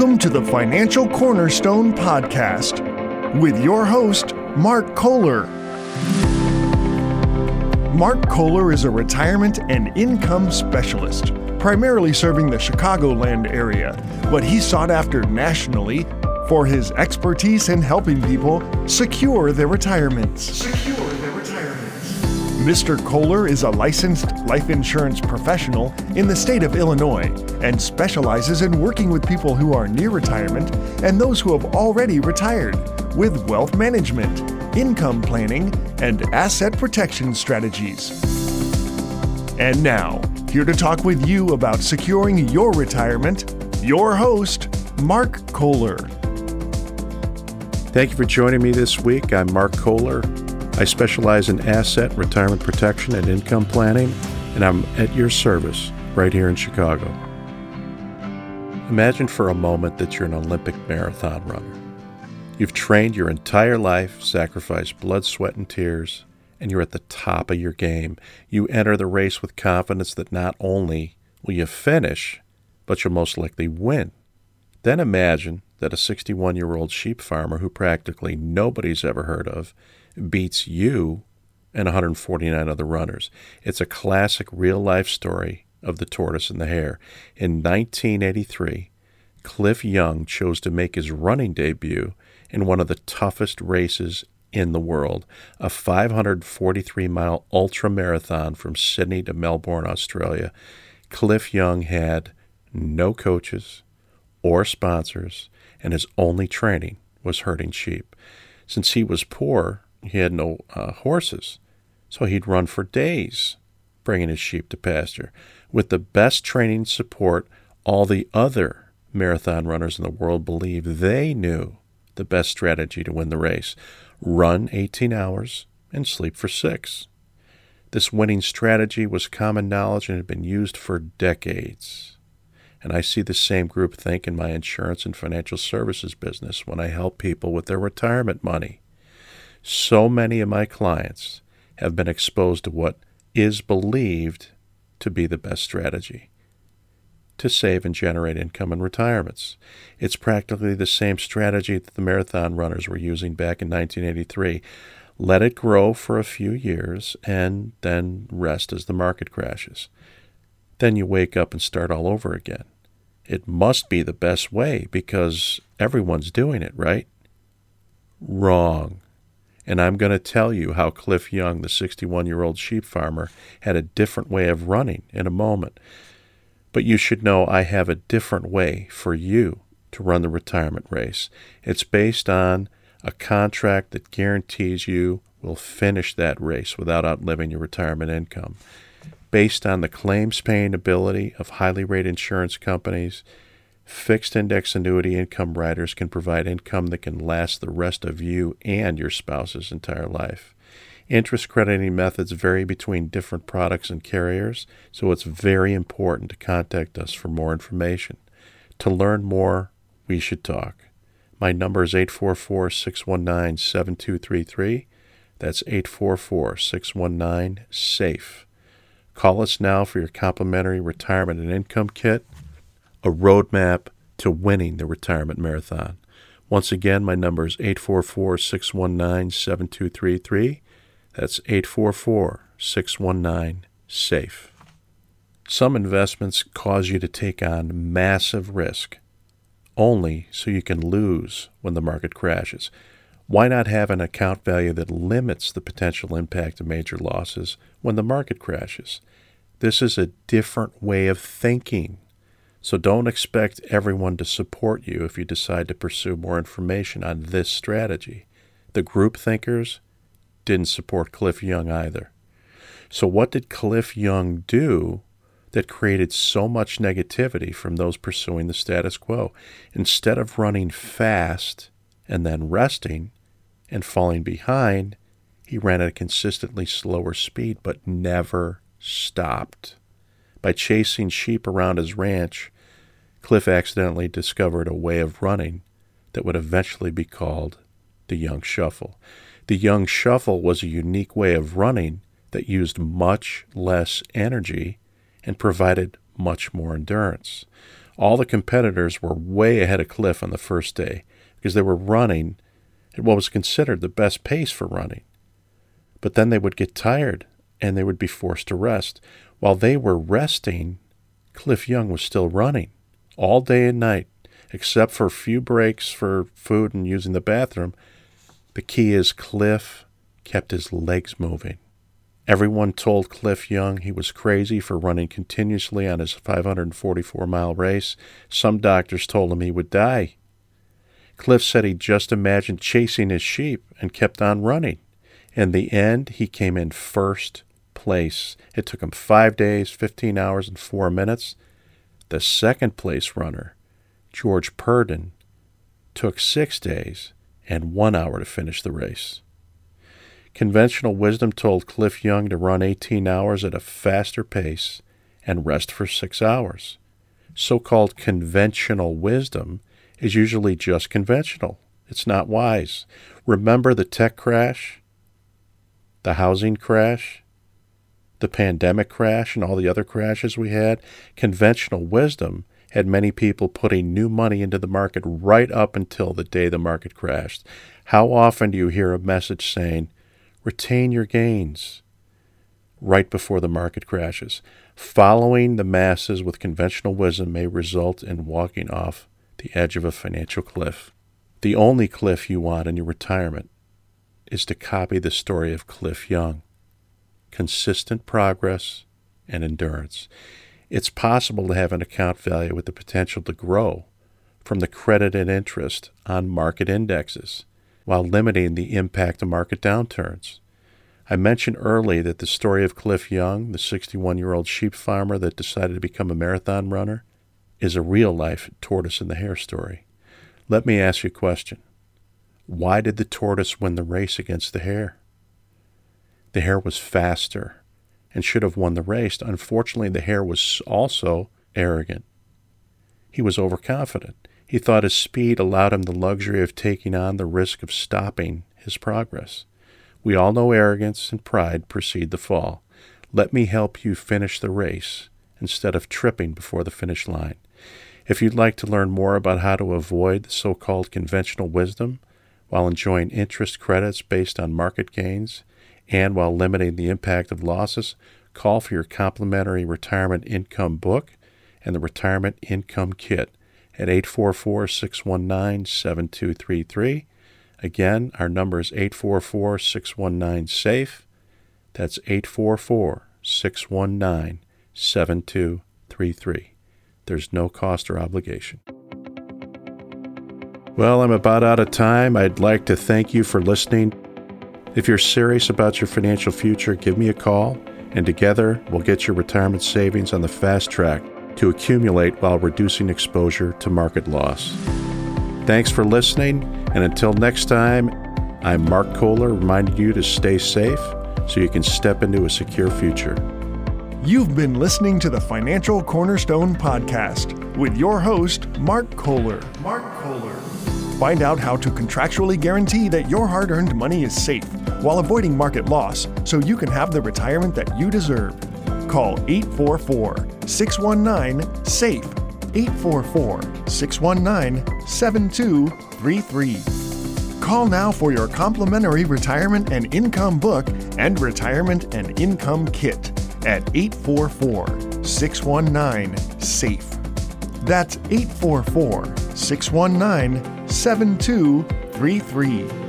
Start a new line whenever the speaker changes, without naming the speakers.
Welcome to the Financial Cornerstone Podcast with your host, Mark Kohler. Mark Kohler is a retirement and income specialist, primarily serving the Chicagoland area, but he's sought after nationally for his expertise in helping people secure their retirements. Secure their retirements. Mr. Kohler is a licensed life insurance professional in the state of Illinois and specializes in working with people who are near retirement and those who have already retired with wealth management, income planning, and asset protection strategies. And now, here to talk with you about securing your retirement, your host, Mark Kohler.
Thank you for joining me this week. I'm Mark Kohler. I specialize in asset, retirement protection, and income planning, and I'm at your service right here in Chicago. Imagine for a moment that you're an Olympic marathon runner. You've trained your entire life, sacrificed blood, sweat, and tears, and you're at the top of your game. You enter the race with confidence that not only will you finish, but you'll most likely win. Then imagine that a 61 year old sheep farmer who practically nobody's ever heard of beats you and 149 other runners. It's a classic real life story of the tortoise and the hare. In 1983, Cliff Young chose to make his running debut in one of the toughest races in the world, a 543 mile ultra marathon from Sydney to Melbourne, Australia. Cliff Young had no coaches or sponsors, and his only training was herding sheep. Since he was poor, he had no uh, horses, so he'd run for days bringing his sheep to pasture. With the best training support, all the other marathon runners in the world believed they knew the best strategy to win the race run 18 hours and sleep for six. This winning strategy was common knowledge and had been used for decades. And I see the same group think in my insurance and financial services business when I help people with their retirement money. So many of my clients have been exposed to what is believed to be the best strategy to save and generate income in retirements. It's practically the same strategy that the marathon runners were using back in 1983. Let it grow for a few years and then rest as the market crashes. Then you wake up and start all over again. It must be the best way because everyone's doing it, right? Wrong. And I'm going to tell you how Cliff Young, the 61 year old sheep farmer, had a different way of running in a moment. But you should know I have a different way for you to run the retirement race. It's based on a contract that guarantees you will finish that race without outliving your retirement income. Based on the claims paying ability of highly rated insurance companies, fixed index annuity income riders can provide income that can last the rest of you and your spouse's entire life. Interest crediting methods vary between different products and carriers, so it's very important to contact us for more information. To learn more, we should talk. My number is 844 619 7233. That's 844 619 SAFE. Call us now for your complimentary retirement and income kit, a roadmap to winning the retirement marathon. Once again, my number is 844 619 7233. That's 844 619 SAFE. Some investments cause you to take on massive risk only so you can lose when the market crashes. Why not have an account value that limits the potential impact of major losses when the market crashes? This is a different way of thinking. So don't expect everyone to support you if you decide to pursue more information on this strategy. The group thinkers didn't support Cliff Young either. So, what did Cliff Young do that created so much negativity from those pursuing the status quo? Instead of running fast and then resting and falling behind, he ran at a consistently slower speed but never stopped. By chasing sheep around his ranch, Cliff accidentally discovered a way of running that would eventually be called the Young Shuffle. The Young Shuffle was a unique way of running that used much less energy and provided much more endurance. All the competitors were way ahead of Cliff on the first day because they were running at what was considered the best pace for running. But then they would get tired and they would be forced to rest. While they were resting, Cliff Young was still running all day and night, except for a few breaks for food and using the bathroom. The key is Cliff kept his legs moving. Everyone told Cliff Young he was crazy for running continuously on his 544 mile race. Some doctors told him he would die. Cliff said he just imagined chasing his sheep and kept on running. In the end, he came in first place. It took him five days, 15 hours, and four minutes. The second place runner, George Perdon, took six days and one hour to finish the race. Conventional wisdom told Cliff Young to run 18 hours at a faster pace and rest for six hours. So called conventional wisdom is usually just conventional. It's not wise. Remember the tech crash, the housing crash, the pandemic crash, and all the other crashes we had? Conventional wisdom had many people putting new money into the market right up until the day the market crashed. How often do you hear a message saying, retain your gains right before the market crashes? Following the masses with conventional wisdom may result in walking off the edge of a financial cliff. The only cliff you want in your retirement is to copy the story of Cliff Young consistent progress and endurance it's possible to have an account value with the potential to grow from the credit and interest on market indexes while limiting the impact of market downturns. I mentioned early that the story of Cliff Young, the 61 year old sheep farmer that decided to become a marathon runner, is a real life tortoise and the hare story. Let me ask you a question. Why did the tortoise win the race against the hare? The hare was faster, and should have won the race. Unfortunately, the hare was also arrogant. He was overconfident. He thought his speed allowed him the luxury of taking on the risk of stopping his progress. We all know arrogance and pride precede the fall. Let me help you finish the race instead of tripping before the finish line. If you'd like to learn more about how to avoid the so called conventional wisdom while enjoying interest credits based on market gains, and while limiting the impact of losses, call for your complimentary retirement income book and the retirement income kit at 844 619 7233. Again, our number is 844 619 SAFE. That's 844 619 7233. There's no cost or obligation. Well, I'm about out of time. I'd like to thank you for listening. If you're serious about your financial future, give me a call, and together we'll get your retirement savings on the fast track to accumulate while reducing exposure to market loss. Thanks for listening, and until next time, I'm Mark Kohler reminding you to stay safe so you can step into a secure future.
You've been listening to the Financial Cornerstone Podcast with your host, Mark Kohler. Mark Kohler. Find out how to contractually guarantee that your hard earned money is safe while avoiding market loss so you can have the retirement that you deserve. Call 844 619 SAFE. 844 619 7233. Call now for your complimentary retirement and income book and retirement and income kit at 844 619 SAFE. That's 844 619 7233.